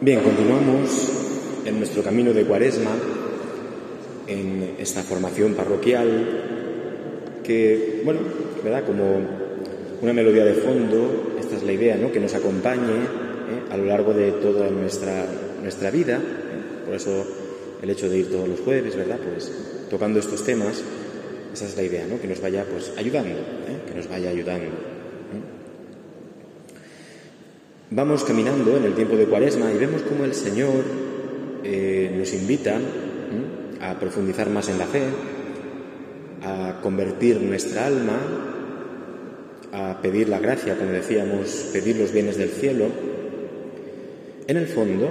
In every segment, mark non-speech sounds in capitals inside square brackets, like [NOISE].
Bien, continuamos en nuestro camino de cuaresma, en esta formación parroquial, que, bueno, ¿verdad? Como una melodía de fondo, esta es la idea, ¿no? Que nos acompañe ¿eh? a lo largo de toda nuestra, nuestra vida. ¿eh? Por eso el hecho de ir todos los jueves, ¿verdad? Pues tocando estos temas, esa es la idea, ¿no? Que nos vaya, pues, ayudando, ¿eh? que nos vaya ayudando. Vamos caminando en el tiempo de Cuaresma y vemos cómo el Señor eh, nos invita a profundizar más en la fe, a convertir nuestra alma, a pedir la gracia, como decíamos, pedir los bienes del cielo. En el fondo,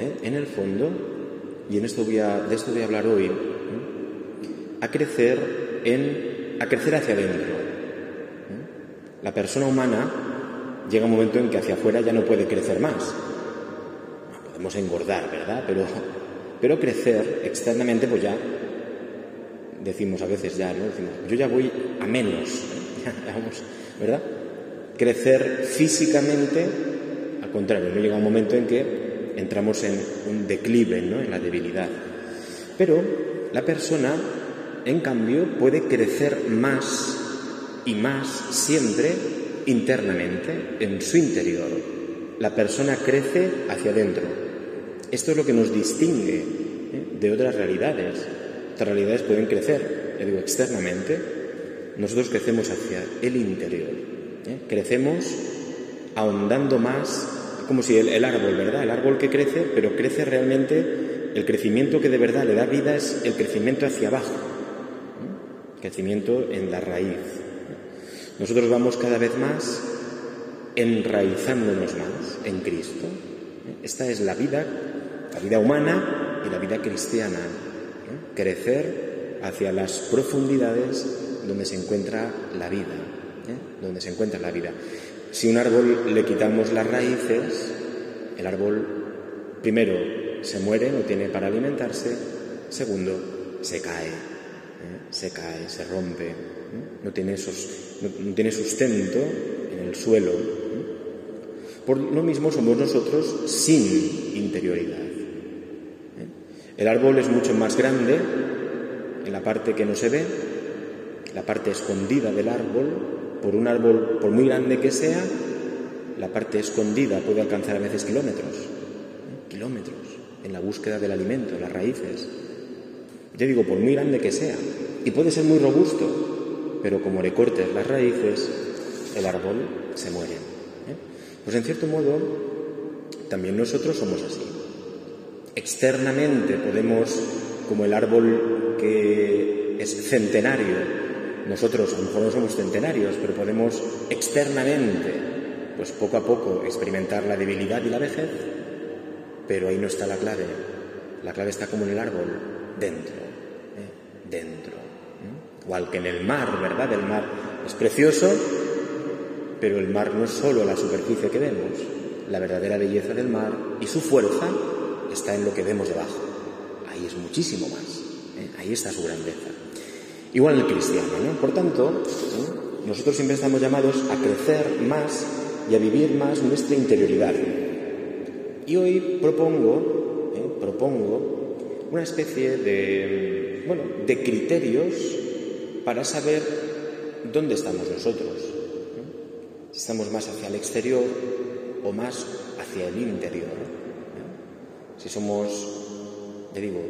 ¿eh? en el fondo, y en esto voy a, de esto voy a hablar hoy, a crecer en, a crecer hacia adentro. La persona humana llega un momento en que hacia afuera ya no puede crecer más. podemos engordar, ¿verdad? Pero, pero crecer externamente, pues ya decimos a veces ya, ¿no? Decimos, yo ya voy a menos, [LAUGHS] ¿verdad? Crecer físicamente, al contrario, no llega un momento en que entramos en un declive, ¿no? En la debilidad. Pero la persona, en cambio, puede crecer más y más siempre internamente, en su interior. La persona crece hacia adentro. Esto es lo que nos distingue ¿eh? de otras realidades. Otras realidades pueden crecer, digo, externamente. Nosotros crecemos hacia el interior. ¿eh? Crecemos ahondando más, como si el, árbol, ¿verdad? El árbol que crece, pero crece realmente, el crecimiento que de verdad le da vida es el crecimiento hacia abajo. ¿eh? Crecimiento en la raíz. Nosotros vamos cada vez más enraizándonos más en Cristo. Esta es la vida, la vida humana y la vida cristiana. Crecer hacia las profundidades donde se encuentra la vida, ¿eh? donde se encuentra la vida. Si un árbol le quitamos las raíces, el árbol primero se muere, no tiene para alimentarse, segundo se cae, ¿eh? se cae, se rompe, no tiene, no, tiene sustento en el suelo. Por lo mismo somos nosotros sin interioridad. ¿eh? El árbol es mucho más grande en la parte que no se ve, la parte escondida del árbol, por un árbol, por muy grande que sea, la parte escondida puede alcanzar a veces kilómetros, ¿eh? kilómetros, en la búsqueda del alimento, las raíces. Ya digo, por muy grande que sea, y puede ser muy robusto, pero como le cortes las raíces, el árbol se muere. ¿eh? Pues en cierto modo, también nosotros somos así. Externamente podemos, como el árbol que es centenario, nosotros a lo mejor no somos centenarios, pero podemos externamente, pues poco a poco, experimentar la debilidad y la vejez, pero ahí no está la clave. La clave está como en el árbol, dentro, ¿eh? dentro. Igual que en el mar, ¿verdad? El mar es precioso, pero el mar no es solo la superficie que vemos. La verdadera belleza del mar y su fuerza está en lo que vemos debajo. Ahí es muchísimo más. ¿eh? Ahí está su grandeza. Igual el cristiano, ¿no? Por tanto, ¿eh? nosotros siempre estamos llamados a crecer más y a vivir más nuestra interioridad. Y hoy propongo, ¿eh? propongo una especie de, bueno, de criterios para saber dónde estamos nosotros. Si estamos más hacia el exterior o más hacia el interior. Si somos, te digo,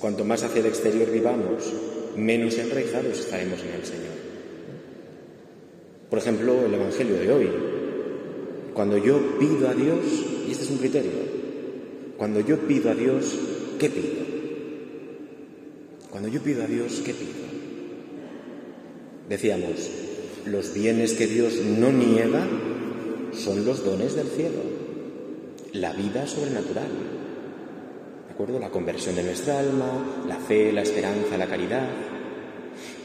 cuanto más hacia el exterior vivamos, menos enraizados estaremos en el Señor. Por ejemplo, el Evangelio de hoy. Cuando yo pido a Dios, y este es un criterio, cuando yo pido a Dios, ¿qué pido? Cuando yo pido a Dios, ¿qué pido? Decíamos, los bienes que Dios no niega son los dones del cielo, la vida sobrenatural. ¿De acuerdo? La conversión de nuestra alma, la fe, la esperanza, la caridad,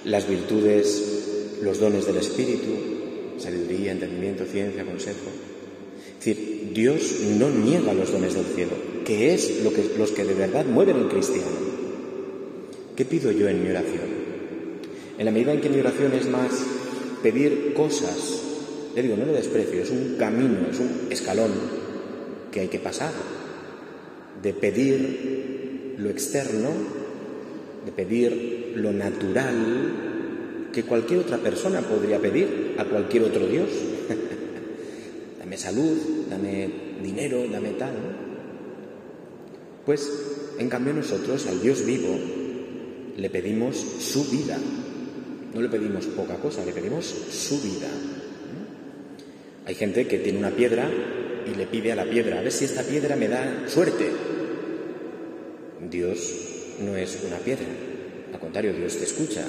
las virtudes, los dones del Espíritu, sabiduría, entendimiento, ciencia, consejo. Es decir, Dios no niega los dones del cielo, que es lo que, los que de verdad mueven al cristiano. ¿Qué pido yo en mi oración? En la medida en que mi oración es más pedir cosas, le digo, no lo desprecio, es un camino, es un escalón que hay que pasar. de pedir lo externo, de pedir lo natural que cualquier otra persona podría pedir a cualquier otro Dios. [LAUGHS] dame salud, dame dinero, dame tal. Pues, en cambio, nosotros al Dios vivo le pedimos su vida. No le pedimos poca cosa, le pedimos su vida. Hay gente que tiene una piedra y le pide a la piedra, a ver si esta piedra me da suerte. Dios no es una piedra, al contrario, Dios te escucha.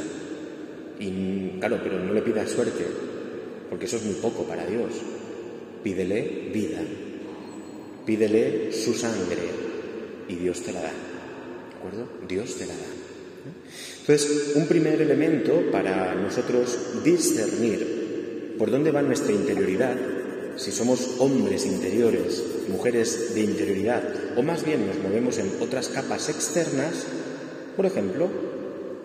Y claro, pero no le pidas suerte, porque eso es muy poco para Dios. Pídele vida, pídele su sangre y Dios te la da. ¿De acuerdo? Dios te la da. Entonces, un primer elemento para nosotros discernir por dónde va nuestra interioridad, si somos hombres interiores, mujeres de interioridad, o más bien nos movemos en otras capas externas, por ejemplo,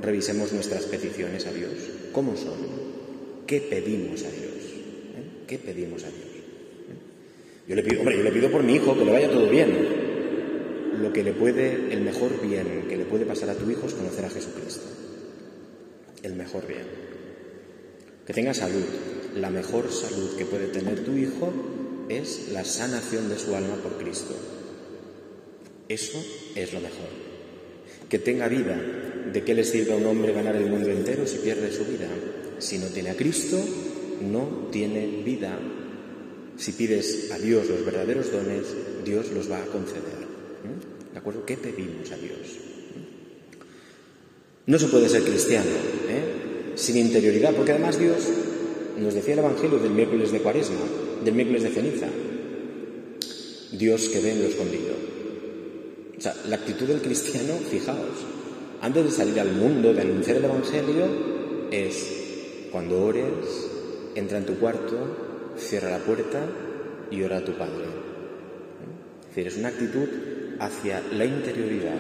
revisemos nuestras peticiones a Dios. ¿Cómo son? ¿Qué pedimos a Dios? ¿Eh? ¿Qué pedimos a Dios? ¿Eh? Yo le pido, hombre, yo le pido por mi hijo que le vaya todo bien lo que le puede, el mejor bien que le puede pasar a tu hijo es conocer a Jesucristo. El mejor bien. Que tenga salud. La mejor salud que puede tener tu hijo es la sanación de su alma por Cristo. Eso es lo mejor. Que tenga vida. ¿De qué le sirve a un hombre ganar el mundo entero si pierde su vida? Si no tiene a Cristo, no tiene vida. Si pides a Dios los verdaderos dones, Dios los va a conceder. ¿De acuerdo? ¿Qué pedimos a Dios? No se puede ser cristiano ¿eh? sin interioridad, porque además Dios nos decía el Evangelio del miércoles de Cuaresma, del miércoles de ceniza. Dios que ve en lo escondido. O sea, la actitud del cristiano, fijaos, antes de salir al mundo, de anunciar el Evangelio, es cuando ores, entra en tu cuarto, cierra la puerta y ora a tu Padre. Es decir, es una actitud hacia la interioridad.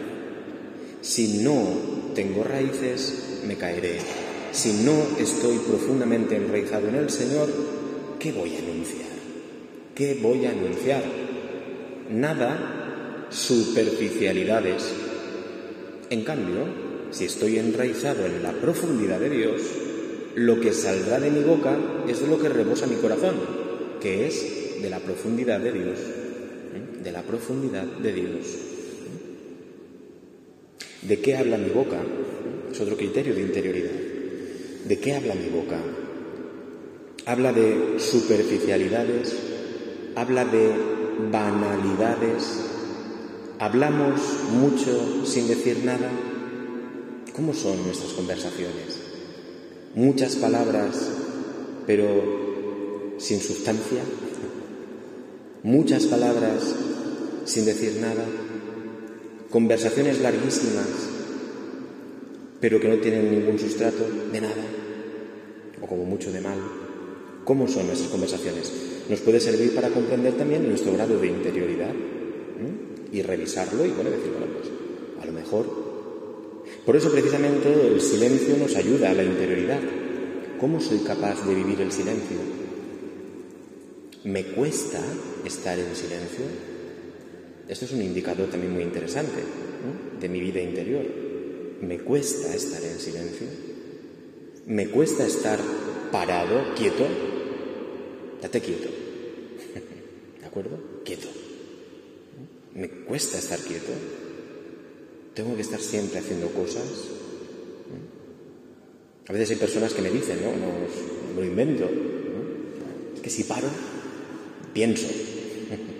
Si no tengo raíces, me caeré. Si no estoy profundamente enraizado en el Señor, ¿qué voy a anunciar? ¿Qué voy a anunciar? Nada superficialidades. En cambio, si estoy enraizado en la profundidad de Dios, lo que saldrá de mi boca es lo que rebosa mi corazón, que es de la profundidad de Dios de la profundidad de Dios. ¿De qué habla mi boca? Es otro criterio de interioridad. ¿De qué habla mi boca? Habla de superficialidades, habla de banalidades, hablamos mucho sin decir nada. ¿Cómo son nuestras conversaciones? Muchas palabras, pero sin sustancia. Muchas palabras, sin decir nada, conversaciones larguísimas, pero que no tienen ningún sustrato de nada, o como mucho de mal. ¿Cómo son nuestras conversaciones? Nos puede servir para comprender también nuestro grado de interioridad y revisarlo y bueno, decir, bueno, pues a lo mejor. Por eso precisamente el silencio nos ayuda a la interioridad. ¿Cómo soy capaz de vivir el silencio? ¿Me cuesta estar en silencio? Esto es un indicador también muy interesante de mi vida interior. Me cuesta estar en silencio. Me cuesta estar parado, quieto. Date quieto. [LAUGHS] ¿De acuerdo? Quieto. Me cuesta estar quieto. Tengo que estar siempre haciendo cosas. A veces hay personas que me dicen, ¿no? No, lo invento. Es que si paro, pienso.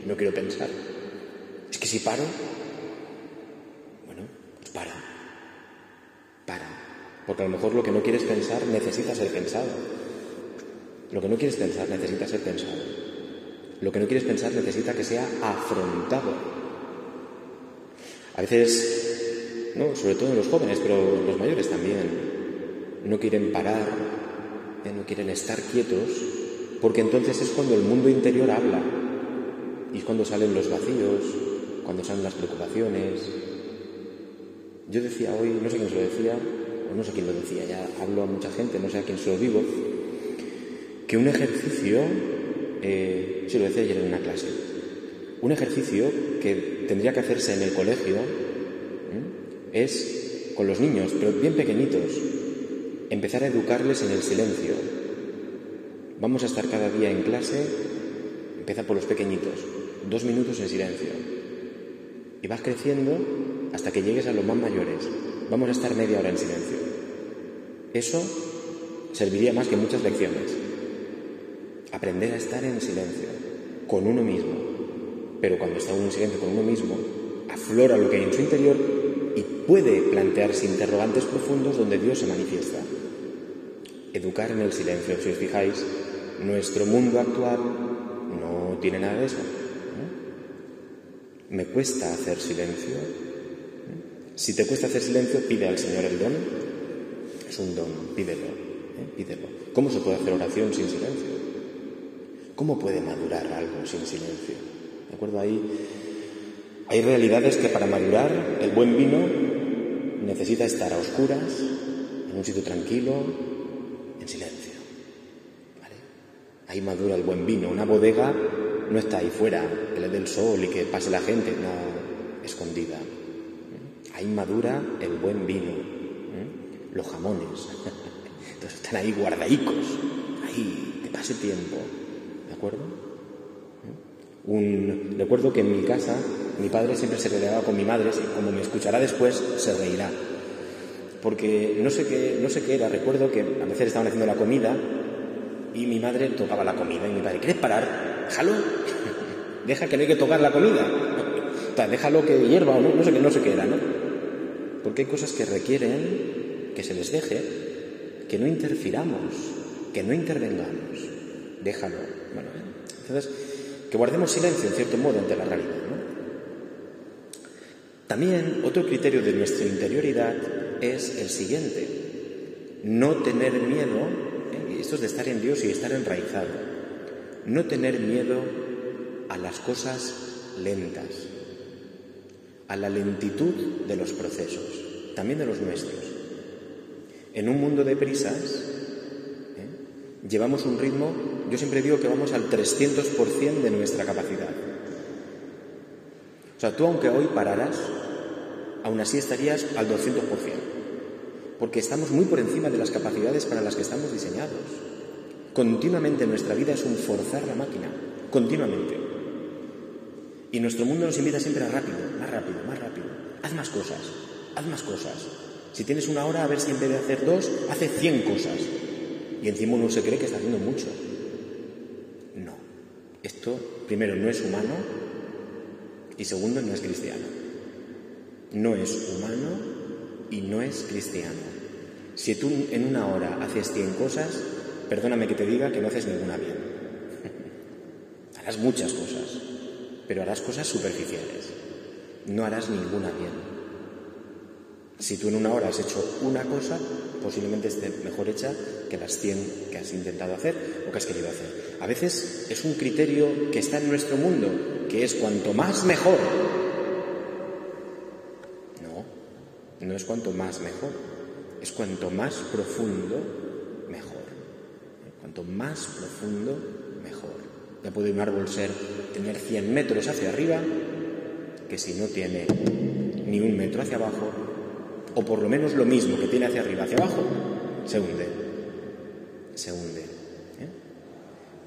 No quiero pensar. Es que si paro, bueno, pues para. Para. Porque a lo mejor lo que no quieres pensar necesita ser pensado. Lo que no quieres pensar necesita ser pensado. Lo que no quieres pensar necesita que sea afrontado. A veces, no, sobre todo en los jóvenes, pero los mayores también, no quieren parar, eh, no quieren estar quietos, porque entonces es cuando el mundo interior habla y es cuando salen los vacíos, cuando salen las preocupaciones. Yo decía hoy, no sé quién se lo decía, o no sé quién lo decía, ya hablo a mucha gente, no sé a quién se lo digo, que un ejercicio, eh, se lo decía ayer en una clase, un ejercicio que tendría que hacerse en el colegio es con los niños, pero bien pequeñitos, empezar a educarles en el silencio. Vamos a estar cada día en clase, empieza por los pequeñitos, dos minutos en silencio. Y vas creciendo hasta que llegues a los más mayores. Vamos a estar media hora en silencio. Eso serviría más que muchas lecciones. Aprender a estar en silencio, con uno mismo. Pero cuando está uno en silencio con uno mismo, aflora lo que hay en su interior y puede plantearse interrogantes profundos donde Dios se manifiesta. Educar en el silencio, si os fijáis, nuestro mundo actual no tiene nada de eso. Me cuesta hacer silencio. Si te cuesta hacer silencio, pide al Señor el don. Es un don, pídelo, ¿eh? pídelo. ¿Cómo se puede hacer oración sin silencio? ¿Cómo puede madurar algo sin silencio? ¿De acuerdo? Ahí hay realidades que para madurar el buen vino necesita estar a oscuras, en un sitio tranquilo, en silencio. ¿Vale? Ahí madura el buen vino. Una bodega no está ahí fuera, que le dé el sol y que pase la gente, no, escondida. Ahí madura el buen vino, ¿eh? los jamones. [LAUGHS] Entonces están ahí guardaicos, ahí, que pase tiempo. ¿De acuerdo? ¿Eh? Un, recuerdo que en mi casa mi padre siempre se peleaba con mi madre, y como me escuchará después, se reirá. Porque no sé qué, no sé qué era, recuerdo que a veces estaban haciendo la comida y mi madre tocaba la comida y mi padre, ¿quieres parar? Déjalo, [LAUGHS] deja que no hay que tocar la comida. déjalo que hierva o no, no sé, no sé qué era, ¿no? Porque hay cosas que requieren que se les deje, que no interfiramos, que no intervengamos. Déjalo. Bueno, entonces, que guardemos silencio en cierto modo ante la realidad. ¿no? También otro criterio de nuestra interioridad es el siguiente, no tener miedo, ¿eh? esto es de estar en Dios y estar enraizado, no tener miedo a las cosas lentas, a la lentitud de los procesos, también de los nuestros. En un mundo de prisas, ¿eh? llevamos un ritmo, yo siempre digo que vamos al 300% de nuestra capacidad. O sea, tú aunque hoy pararas, aún así estarías al 200%, porque estamos muy por encima de las capacidades para las que estamos diseñados. Continuamente nuestra vida es un forzar la máquina, continuamente. Y nuestro mundo nos invita siempre a rápido, más rápido, más rápido. Haz más cosas, haz más cosas. Si tienes una hora, a ver si en vez de hacer dos, hace 100 cosas. Y encima uno se cree que está haciendo mucho. No. Esto, primero, no es humano y segundo, no es cristiano. No es humano y no es cristiano. Si tú en una hora haces 100 cosas, perdóname que te diga que no haces ninguna bien. [LAUGHS] harás muchas cosas, pero harás cosas superficiales. No harás ninguna bien. Si tú en una hora has hecho una cosa, posiblemente esté mejor hecha que las 100 que has intentado hacer o que has querido hacer. A veces es un criterio que está en nuestro mundo, que es cuanto más mejor. No, es cuanto más mejor, es cuanto más profundo, mejor. Cuanto más profundo, mejor. Ya puede un árbol ser, tener 100 metros hacia arriba, que si no tiene ni un metro hacia abajo, o por lo menos lo mismo que tiene hacia arriba, hacia abajo, se hunde. Se hunde. ¿eh?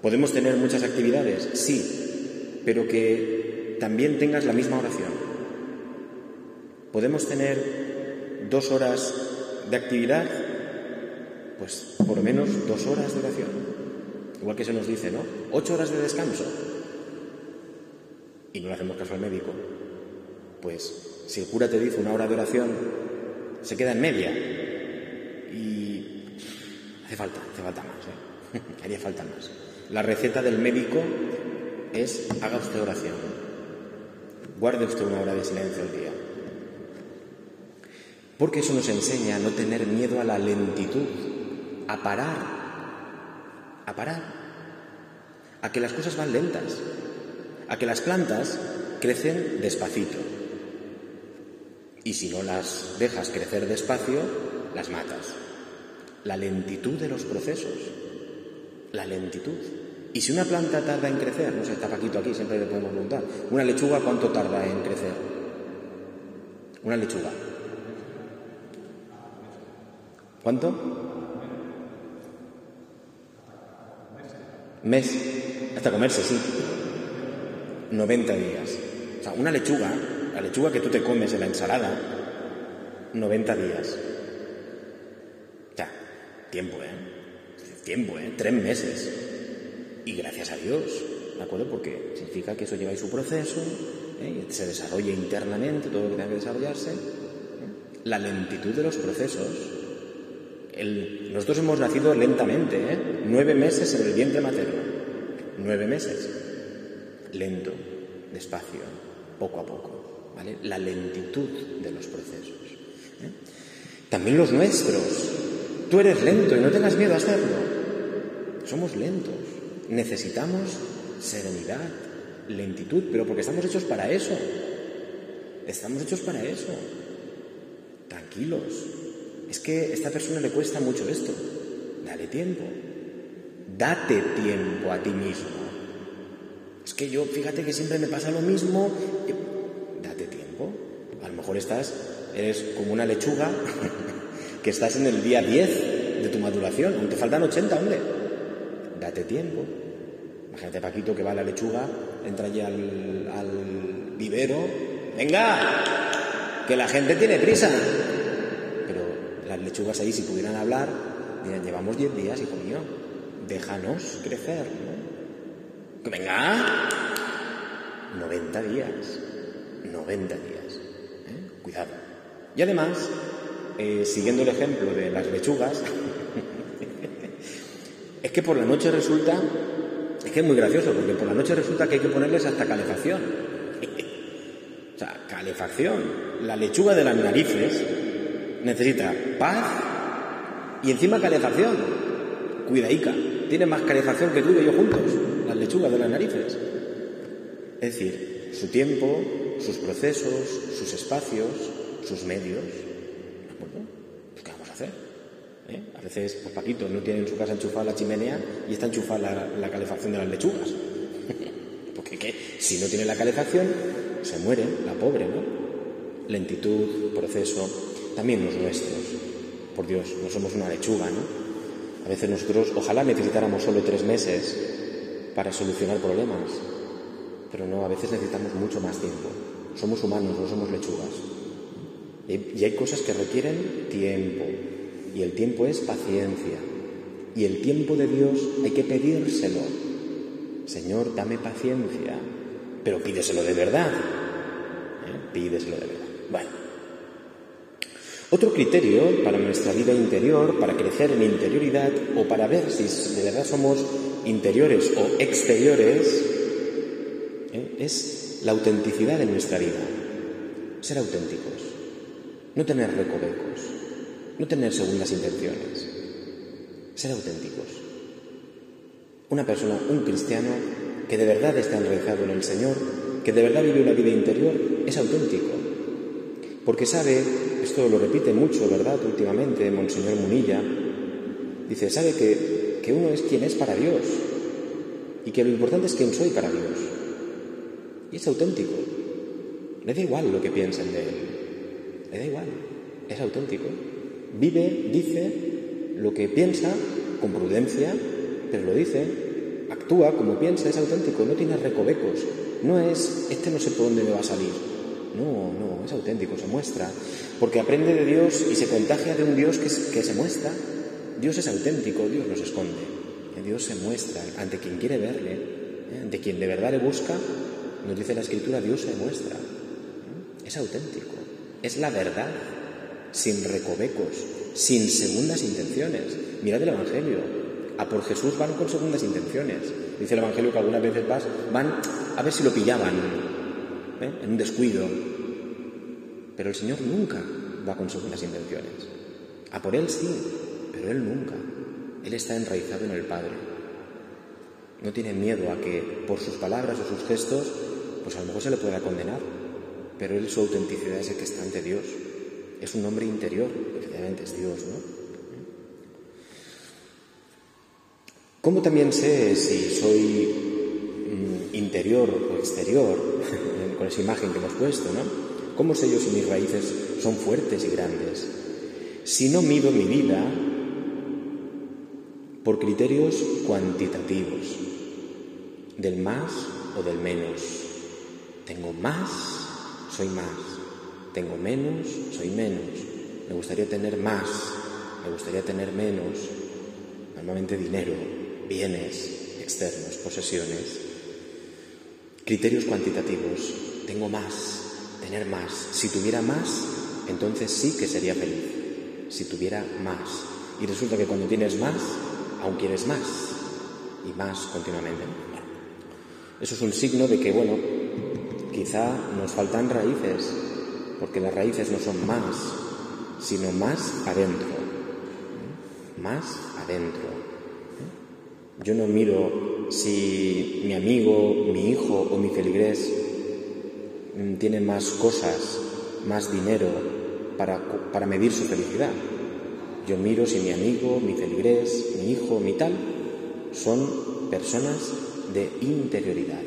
¿Podemos tener muchas actividades? Sí, pero que también tengas la misma oración. ¿Podemos tener dos horas de actividad? Pues por lo menos dos horas de oración. Igual que se nos dice, ¿no? Ocho horas de descanso. Y no le hacemos caso al médico. Pues si el cura te dice una hora de oración, se queda en media. Y hace falta, hace falta más, ¿eh? [LAUGHS] haría falta más. La receta del médico es haga usted oración, guarde usted una hora de silencio al día. Porque eso nos enseña a no tener miedo a la lentitud, a parar, a parar, a que las cosas van lentas, a que las plantas crecen despacito, y si no las dejas crecer despacio, las matas. La lentitud de los procesos. La lentitud. Y si una planta tarda en crecer, no sé, está Paquito aquí, siempre le podemos preguntar, ¿una lechuga cuánto tarda en crecer? Una lechuga. ¿Cuánto? Mes. Hasta comerse, sí. 90 días. O sea, una lechuga, la lechuga que tú te comes en la ensalada, 90 días. Ya, tiempo, ¿eh? Tiempo, ¿eh? Tres meses. Y gracias a Dios, ¿de acuerdo? Porque significa que eso lleva su proceso, ¿eh? se desarrolla internamente todo lo que tenga que desarrollarse. ¿eh? La lentitud de los procesos. Nosotros hemos nacido lentamente, ¿eh? Nueve meses en el vientre materno. Nueve meses. Lento, despacio, poco a poco. ¿vale? La lentitud de los procesos. ¿eh? También los nuestros. Tú eres lento y no tengas miedo a hacerlo. Somos lentos. Necesitamos serenidad, lentitud, pero porque estamos hechos para eso. Estamos hechos para eso. Tranquilos. Es que a esta persona le cuesta mucho esto. Dale tiempo. Date tiempo a ti mismo. Es que yo, fíjate que siempre me pasa lo mismo. Date tiempo. A lo mejor estás, eres como una lechuga [LAUGHS] que estás en el día 10 de tu maduración. Aún te faltan 80, hombre. Date tiempo. Imagínate Paquito que va a la lechuga, entra allí al, al vivero. ¡Venga! Que la gente tiene prisa. Lechugas ahí, si pudieran hablar, dirían, llevamos 10 días, hijo mío. Déjanos crecer, ¿no? Venga. 90 días. 90 días. ¿eh? Cuidado. Y además, eh, siguiendo el ejemplo de las lechugas, [LAUGHS] es que por la noche resulta, es que es muy gracioso, porque por la noche resulta que hay que ponerles hasta calefacción. [LAUGHS] o sea, calefacción. La lechuga de las narices necesita paz y encima calefacción. Cuidaica. Tiene más calefacción que tú y yo juntos, las lechugas de las narices. Es decir, su tiempo, sus procesos, sus espacios, sus medios. ¿De ¿qué vamos a hacer? ¿Eh? A veces, pues Paquito no tiene en su casa enchufada la chimenea y está enchufada la, la calefacción de las lechugas. [LAUGHS] Porque ¿qué? Si no tiene la calefacción, se muere, la pobre, ¿no? Lentitud, proceso, también los nuestros. Por Dios, no somos una lechuga, ¿no? A veces nosotros, ojalá necesitáramos solo tres meses para solucionar problemas, pero no, a veces necesitamos mucho más tiempo. Somos humanos, no somos lechugas. Y hay cosas que requieren tiempo, y el tiempo es paciencia. Y el tiempo de Dios hay que pedírselo. Señor, dame paciencia, pero pídeselo de verdad. ¿Eh? Pídeselo de verdad. Otro criterio para nuestra vida interior, para crecer en interioridad o para ver si de verdad somos interiores o exteriores, ¿eh? es la autenticidad de nuestra vida. Ser auténticos, no tener recovecos, no tener segundas intenciones, ser auténticos. Una persona, un cristiano que de verdad está enraizado en el Señor, que de verdad vive una vida interior, es auténtico. Porque sabe, esto lo repite mucho, ¿verdad? Últimamente, Monseñor Munilla, dice, sabe que, que uno es quien es para Dios y que lo importante es quién soy para Dios. Y es auténtico. Le da igual lo que piensen de él. Le da igual. Es auténtico. Vive, dice lo que piensa con prudencia, pero lo dice, actúa como piensa, es auténtico, no tiene recovecos. No es, este no sé por dónde me va a salir. No, no, es auténtico, se muestra. Porque aprende de Dios y se contagia de un Dios que, se muestra. Dios es auténtico, Dios nos esconde. Dios se muestra ante quien quiere verle, ¿eh? ante quien de verdad le busca. Nos dice la Escritura, Dios se muestra. Es auténtico, es la verdad, sin recovecos, sin segundas intenciones. Mirad el Evangelio. A por Jesús van con segundas intenciones. Dice el Evangelio que algunas veces van a ver si lo pillaban, ¿eh? en un descuido. Pero el Señor nunca va con segundas intenciones. A por Él sí, pero Él nunca. Él está enraizado en el Padre. No tiene miedo a que por sus palabras o sus gestos, pues a lo mejor se le pueda condenar. Pero Él, su autenticidad es el que está ante Dios. Es un hombre interior, efectivamente es Dios, ¿no? ¿Cómo también sé si soy mm, interior o exterior, [LAUGHS] esa imagen que hemos puesto, ¿no? ¿Cómo sé yo si mis raíces son fuertes y grandes? Si no mido mi vida por criterios cuantitativos, del más o del menos. Tengo más, soy más. Tengo menos, soy menos. Me gustaría tener más, me gustaría tener menos. Normalmente dinero, bienes externos, posesiones. Criterios cuantitativos. Tengo más, tener más. Si tuviera más, entonces sí que sería feliz. Si tuviera más. Y resulta que cuando tienes más, aún quieres más. Y más continuamente. Eso es un signo de que, bueno, quizá nos faltan raíces, porque las raíces no son más, sino más adentro. Más adentro. Yo no miro si mi amigo, mi hijo o mi feligrés tiene más cosas, más dinero para, para medir su felicidad. Yo miro si mi amigo, mi feligrés, mi hijo, mi tal, son personas de interioridad,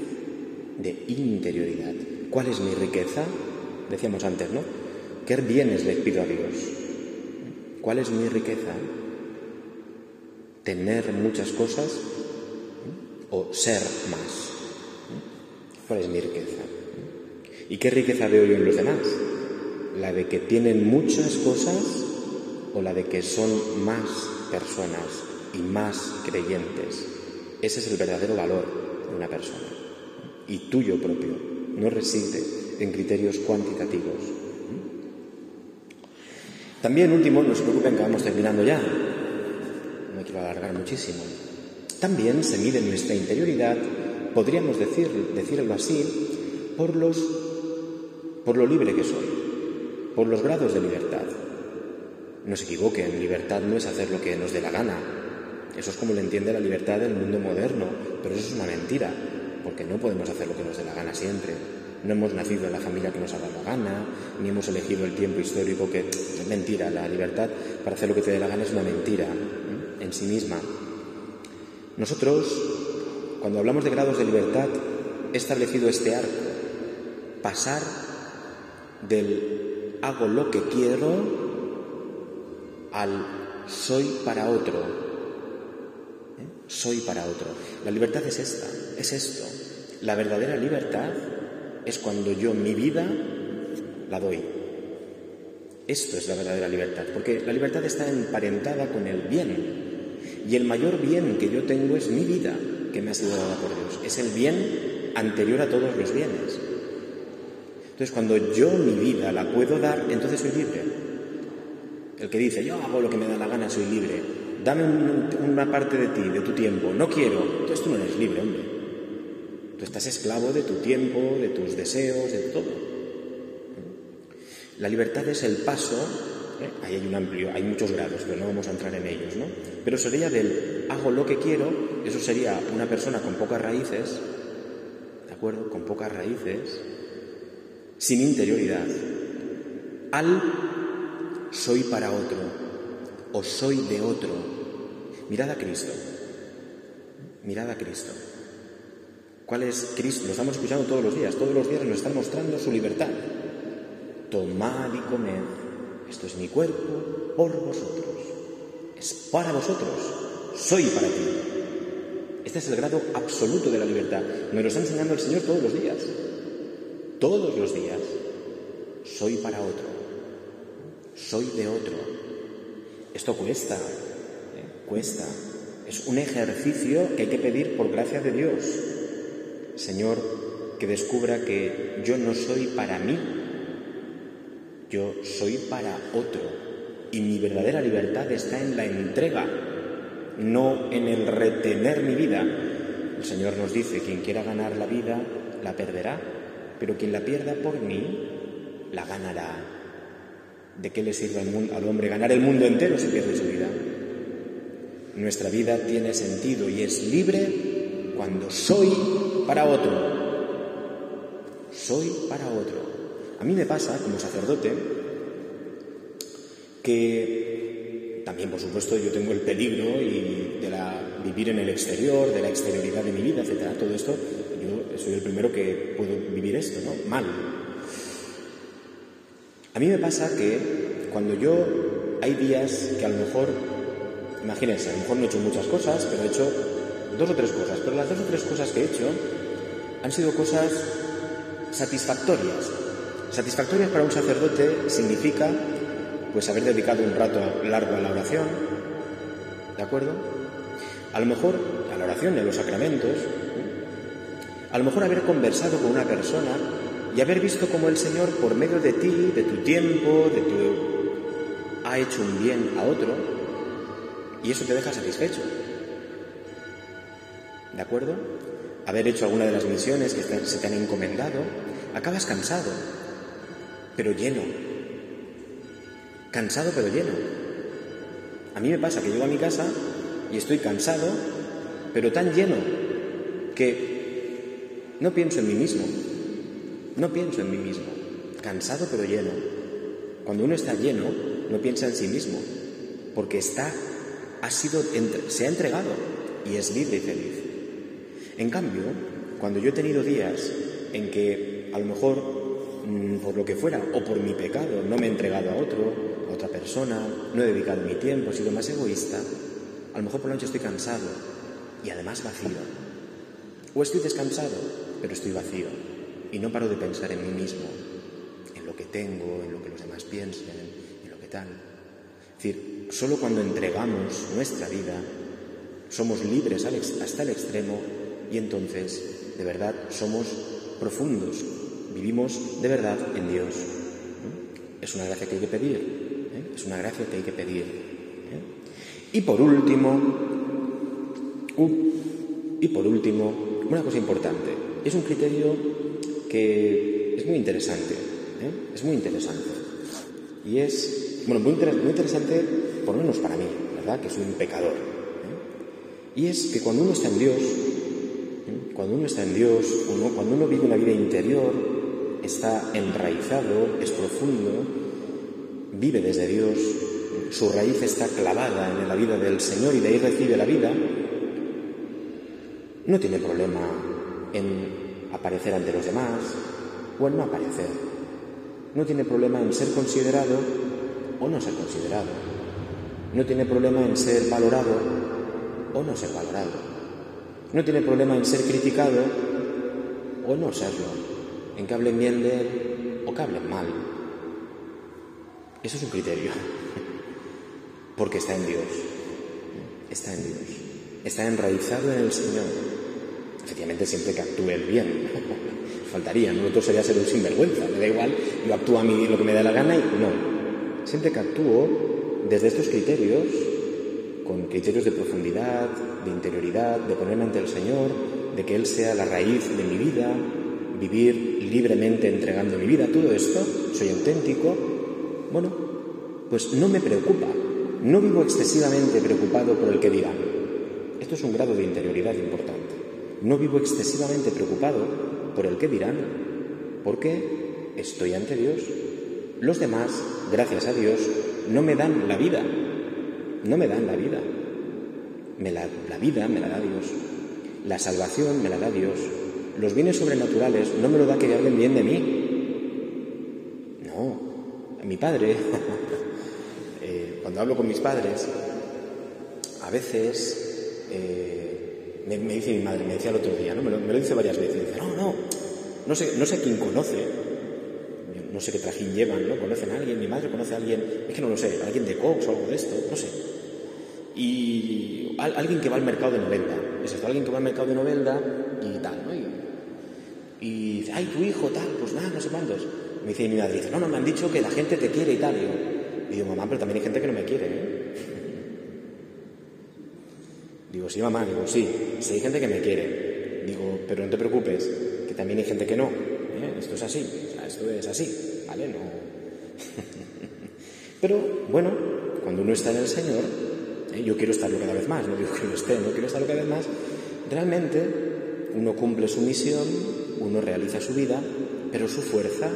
de interioridad. ¿Cuál es mi riqueza? Decíamos antes, ¿no? ¿Qué bienes le pido a Dios? ¿Cuál es mi riqueza? tener muchas cosas o ser más. ¿Cuál es mi riqueza? ¿Y qué riqueza veo yo en los demás? ¿La de que tienen muchas cosas o la de que son más personas y más creyentes? Ese es el verdadero valor de una persona y tuyo propio. No reside en criterios cuantitativos. También, último, no se preocupen que vamos terminando ya, no quiero alargar muchísimo. También se mide nuestra interioridad, podríamos decir, decirlo así, por, los, por lo libre que soy, por los grados de libertad. No se equivoquen, libertad no es hacer lo que nos dé la gana. Eso es como le entiende la libertad del mundo moderno, pero eso es una mentira, porque no podemos hacer lo que nos dé la gana siempre. No hemos nacido en la familia que nos ha dado la gana, ni hemos elegido el tiempo histórico que es mentira. La libertad para hacer lo que te dé la gana es una mentira en sí misma. Nosotros, cuando hablamos de grados de libertad, he establecido este arco, pasar del hago lo que quiero al soy para otro. ¿Eh? Soy para otro. La libertad es esta, es esto. La verdadera libertad es cuando yo mi vida la doy. Esto es la verdadera libertad, porque la libertad está emparentada con el bien. Y el mayor bien que yo tengo es mi vida, que me ha sido dada por Dios. Es el bien anterior a todos los bienes. Entonces, cuando yo mi vida la puedo dar, entonces soy libre. El que dice, yo hago lo que me da la gana, soy libre. Dame una parte de ti, de tu tiempo. No quiero. Entonces tú no eres libre, hombre. Tú estás esclavo de tu tiempo, de tus deseos, de todo. La libertad es el paso, ¿eh? ahí hay un amplio, hay muchos grados, pero no vamos a entrar en ellos, ¿no? Pero sería del hago lo que quiero, eso sería una persona con pocas raíces, ¿de acuerdo? Con pocas raíces, sin interioridad, al soy para otro o soy de otro. Mirad a Cristo, mirad a Cristo. ¿Cuál es Cristo? Lo estamos escuchando todos los días, todos los días nos están mostrando su libertad tomad y comed, esto es mi cuerpo por vosotros, es para vosotros, soy para ti. Este es el grado absoluto de la libertad. Me lo está enseñando el Señor todos los días. Todos los días. Soy para otro. Soy de otro. Esto cuesta. ¿eh? Cuesta. Es un ejercicio que hay que pedir por gracia de Dios. Señor, que descubra que yo no soy para mí, yo soy para otro y mi verdadera libertad está en la entrega, no en el retener mi vida. El Señor nos dice, quien quiera ganar la vida, la perderá, pero quien la pierda por mí, la ganará. ¿De qué le sirve al, hombre ganar el mundo entero si pierde su vida? Nuestra vida tiene sentido y es libre cuando soy para otro. Soy para otro. A mí me pasa, como sacerdote, que también, por supuesto, yo tengo el peligro y de la, vivir en el exterior, de la exterioridad de mi vida, etcétera. Todo esto, soy el primero que puedo vivir esto, ¿no? Mal. A mí me pasa que cuando yo hay días que a lo mejor, imagínense, a lo mejor no he hecho muchas cosas, pero he hecho dos o tres cosas, pero las dos o tres cosas que he hecho han sido cosas satisfactorias. Satisfactorias para un sacerdote significa pues haber dedicado un rato largo a la oración, ¿de acuerdo? A lo mejor a la oración y a los sacramentos, a lo mejor haber conversado con una persona y haber visto cómo el Señor, por medio de ti, de tu tiempo, de tu ha hecho un bien a otro y eso te deja satisfecho. ¿De acuerdo? Haber hecho alguna de las misiones que se te han encomendado, acabas cansado, pero lleno. Cansado pero lleno. A mí me pasa que llego a mi casa y estoy cansado, pero tan lleno que no pienso en mí mismo. No pienso en mí mismo. Cansado pero lleno. Cuando uno está lleno, no piensa en sí mismo, porque está, ha sido, se ha entregado y es libre y feliz. En cambio, cuando yo he tenido días en que a lo mejor mm, por lo que fuera o por mi pecado no me he entregado a otro, a otra persona, no he dedicado mi tiempo, he sido más egoísta, a lo mejor por la noche estoy cansado y además vacío. O estoy descansado, pero estoy vacío y no paro de pensar en mí mismo, en lo que tengo, en lo que los demás piensen, en lo que tal. Es decir, solo cuando entregamos nuestra vida somos libres hasta el extremo y entonces, de verdad, somos profundos, vivimos de verdad en Dios. Es una gracia que hay que pedir, ¿eh? es una gracia que hay que pedir. ¿eh? Y por último, y por último, una cosa importante, es un criterio que es muy interesante, ¿eh? es muy interesante. Y es, bueno, muy, interesante, por lo menos para mí, ¿verdad? Que soy un pecador. Y es que cuando uno está en Dios, cuando uno está en Dios, cuando uno vive una vida interior, está enraizado, es profundo, vive desde Dios, su raíz está clavada en la vida del Señor y de ahí recibe la vida, no tiene problema en aparecer ante los demás o en no aparecer. No tiene problema en ser considerado o no ser considerado. No tiene problema en ser valorado o no ser valorado. No tiene problema en ser criticado o no serlo, en que hablen bien de él o que hablen mal. Eso es un criterio, [LAUGHS] porque está en Dios, está en Dios, está enraizado en el Señor. Efectivamente, siempre que actúe el bien, [LAUGHS] faltaría, no otro sería ser un sinvergüenza, me da igual, yo actúo a mí lo que me da la gana y no. Siempre que actúo desde estos criterios, con criterios de profundidad, de interioridad, de ponerme ante el Señor, de que Él sea la raíz de mi vida, vivir libremente entregando mi vida, todo esto, soy auténtico, bueno, pues no me preocupa, no vivo excesivamente preocupado por el que dirán. Esto es un grado de interioridad importante. No vivo excesivamente preocupado por el que dirán, porque estoy ante Dios. Los demás, gracias a Dios, no me dan la vida, no me dan la vida. Me la, la vida me la da Dios. La salvación me la da Dios. Los bienes sobrenaturales no me lo da que hablen bien de mí. No. Mi padre, [LAUGHS] eh, cuando hablo con mis padres, a veces eh, me, dice mi madre, me decía el otro día, ¿no? me, lo, dice varias veces, dice, no, no, no sé, no sé quién conoce, no sé qué trajín llevan, ¿no? ¿Conocen a alguien? Mi madre conoce a alguien, es que no lo sé, alguien de Cox o algo de esto, no sé y alguien que va al mercado de Novelda, es esto, alguien que va al mercado de Novelda y tal, ¿no? Y, dice, ay, tu hijo, tal, pues nada, no sé cuántos. Me dice mi madre, dice, no, no, me han dicho que la gente te quiere y tal. Y digo, mamá, pero también hay gente que no me quiere, ¿eh? Digo, sí, mamá, digo, sí, sí hay gente que me quiere. Digo, pero no te preocupes, que también hay gente que no. ¿eh? Esto es así, o sea, esto es así, ¿vale? No. [LAUGHS] pero, bueno, cuando uno está en el Señor, ¿eh? yo quiero estarlo cada vez más, no digo que no esté, no quiero estarlo cada vez más, realmente uno cumple su misión, uno realiza su vida, pero su fuerza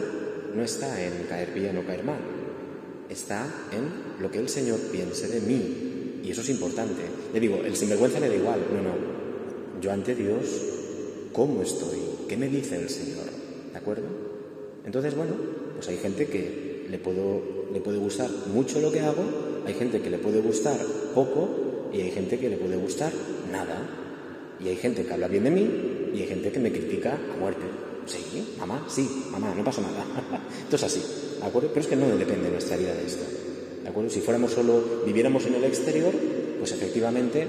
no está en caer bien o caer mal. está en lo que el Señor piense de mí. Y eso es importante. Le digo, el sinvergüenza le da igual. No, no. Yo ante Dios, ¿cómo estoy? ¿Qué me dice el Señor? ¿De acuerdo? Entonces, bueno, pues hay gente que le, puedo, le puede gustar mucho lo que hago, hay gente que le puede gustar poco y hay gente que le puede gustar nada. Y hay gente que habla bien de mí y hay gente que me critica a muerte. Sí, mamá, sí, mamá, no pasa nada. [LAUGHS] Esto es así, ¿de acuerdo? Pero es que no depende nuestra vida de esto, ¿de acuerdo? Si fuéramos solo, viviéramos en el exterior, pues efectivamente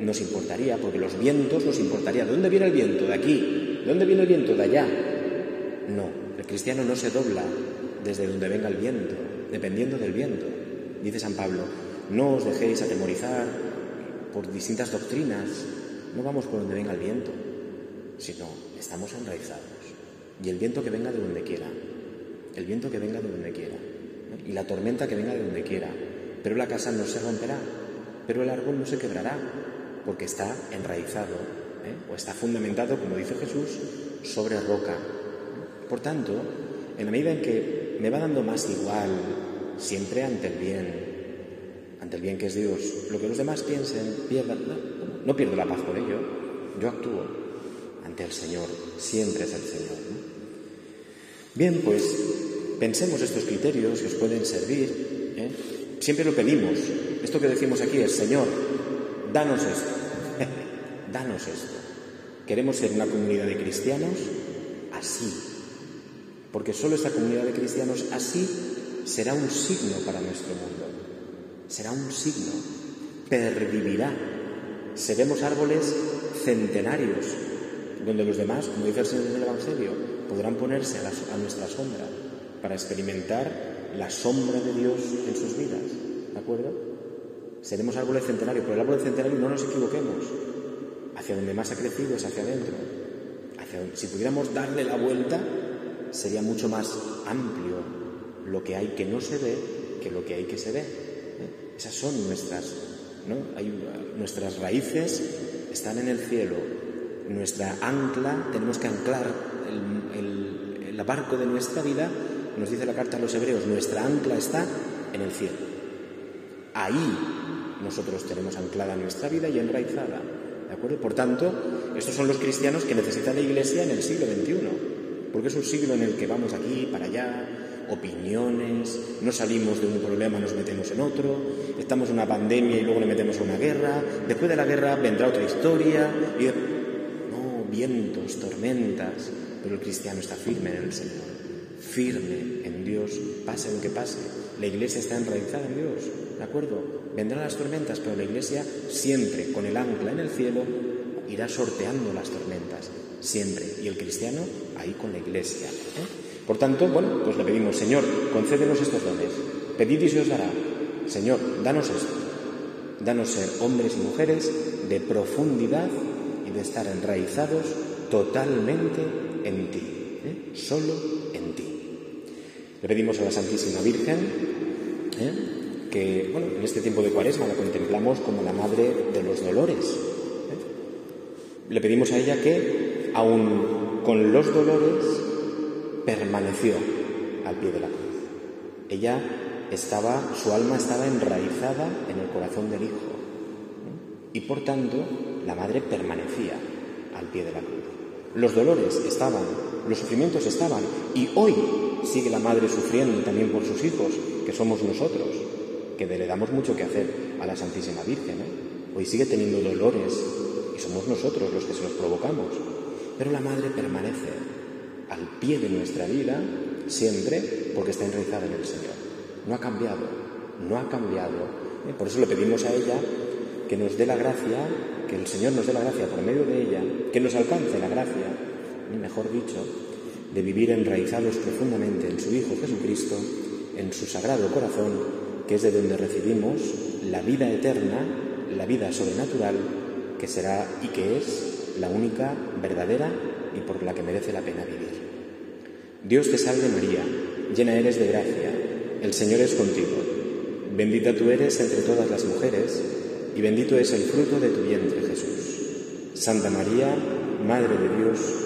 nos importaría, porque los vientos nos importaría. ¿De dónde viene el viento? De aquí. ¿De dónde viene el viento? De allá. No, el cristiano no se dobla desde donde venga el viento, dependiendo del viento. Dice San Pablo, no os dejéis atemorizar por distintas doctrinas, no vamos por donde venga el viento, sino estamos enraizados. Y el viento que venga de donde quiera, el viento que venga de donde quiera, y la tormenta que venga de donde quiera, pero la casa no se romperá, pero el árbol no se quebrará, porque está enraizado ¿eh? o está fundamentado, como dice Jesús, sobre roca. Por tanto, en la medida en que me va dando más igual siempre ante el bien, ante el bien que es Dios, lo que los demás piensen, no pierdo la paz por ello, yo actúo ante el Señor, siempre es el Señor. Bien, pues pensemos estos criterios que os pueden servir. ¿eh? Siempre lo pedimos. Esto que decimos aquí es, Señor, danos esto, [LAUGHS] danos esto. Queremos ser una comunidad de cristianos así, porque solo esta comunidad de cristianos así será un signo para nuestro mundo, será un signo, pervivirá. Seremos árboles centenarios, donde los demás, como dice el Señor en el Evangelio, podrán ponerse a nuestra sombra para experimentar la sombra de Dios en sus vidas. ¿De acuerdo? Seremos árboles centenarios, pero el árbol centenario no nos equivoquemos. Hacia donde más ha crecido es hacia adentro. Si pudiéramos darle la vuelta, sería mucho más amplio lo que hay que no se ve que lo que hay que se ve. ¿eh? Esas son nuestras, ¿no? Hay, nuestras raíces están en el cielo. Nuestra ancla, tenemos que anclar el, el, el barco de nuestra vida, nos dice la carta a los hebreos, nuestra ancla está en el cielo. Ahí nosotros tenemos anclada nuestra vida y enraizada. ¿De acuerdo? Por tanto, estos son los cristianos que necesita la Iglesia en el siglo XXI, porque es un siglo en el que vamos aquí, para allá, opiniones, no salimos de un problema, nos metemos en otro, estamos en una pandemia y luego le metemos a una guerra, después de la guerra vendrá otra historia, y no, vientos, tormentas, pero el cristiano está firme en el Señor, firme en Dios, pase lo que pase, la iglesia está enraizada en Dios, ¿de acuerdo? Vendrán las tormentas, pero la iglesia siempre con el ancla en el cielo irá sorteando las tormentas, siempre, y el cristiano ahí con la iglesia. ¿eh? Por tanto, bueno, pues le pedimos, Señor, concédenos estos dones. Pedid y se os dará. Señor, danos esto. Danos ser hombres y mujeres de profundidad y de estar enraizados totalmente en ti. ¿eh? Solo. Le pedimos a la Santísima Virgen ¿eh? que, bueno, en este tiempo de cuaresma la contemplamos como la madre de los dolores. ¿eh? Le pedimos a ella que, aun con los dolores, permaneció al pie de la cruz. Ella estaba, su alma estaba enraizada en el corazón del Hijo. Y por tanto, la madre permanecía al pie de la cruz. Los dolores estaban, los sufrimientos estaban, y hoy sigue la madre sufriendo también por sus hijos, que somos nosotros, que le damos mucho que hacer a la Santísima Virgen. ¿eh? Hoy sigue teniendo dolores y somos nosotros los que se los provocamos. Pero la madre permanece al pie de nuestra vida siempre porque está enraizada en el Señor. No ha cambiado, no ha cambiado. ¿eh? Por eso le pedimos a ella que nos dé la gracia, que el Señor nos dé la gracia por medio de ella, que nos alcance la gracia, mejor dicho, de vivir enraizados profundamente en su Hijo Jesucristo, en su sagrado corazón, que es de donde recibimos la vida eterna, la vida sobrenatural, que será y que es la única verdadera y por la que merece la pena vivir. Dios te salve María, llena eres de gracia, el Señor es contigo, bendita tú eres entre todas las mujeres, y bendito es el fruto de tu vientre Jesús. Santa María, Madre de Dios,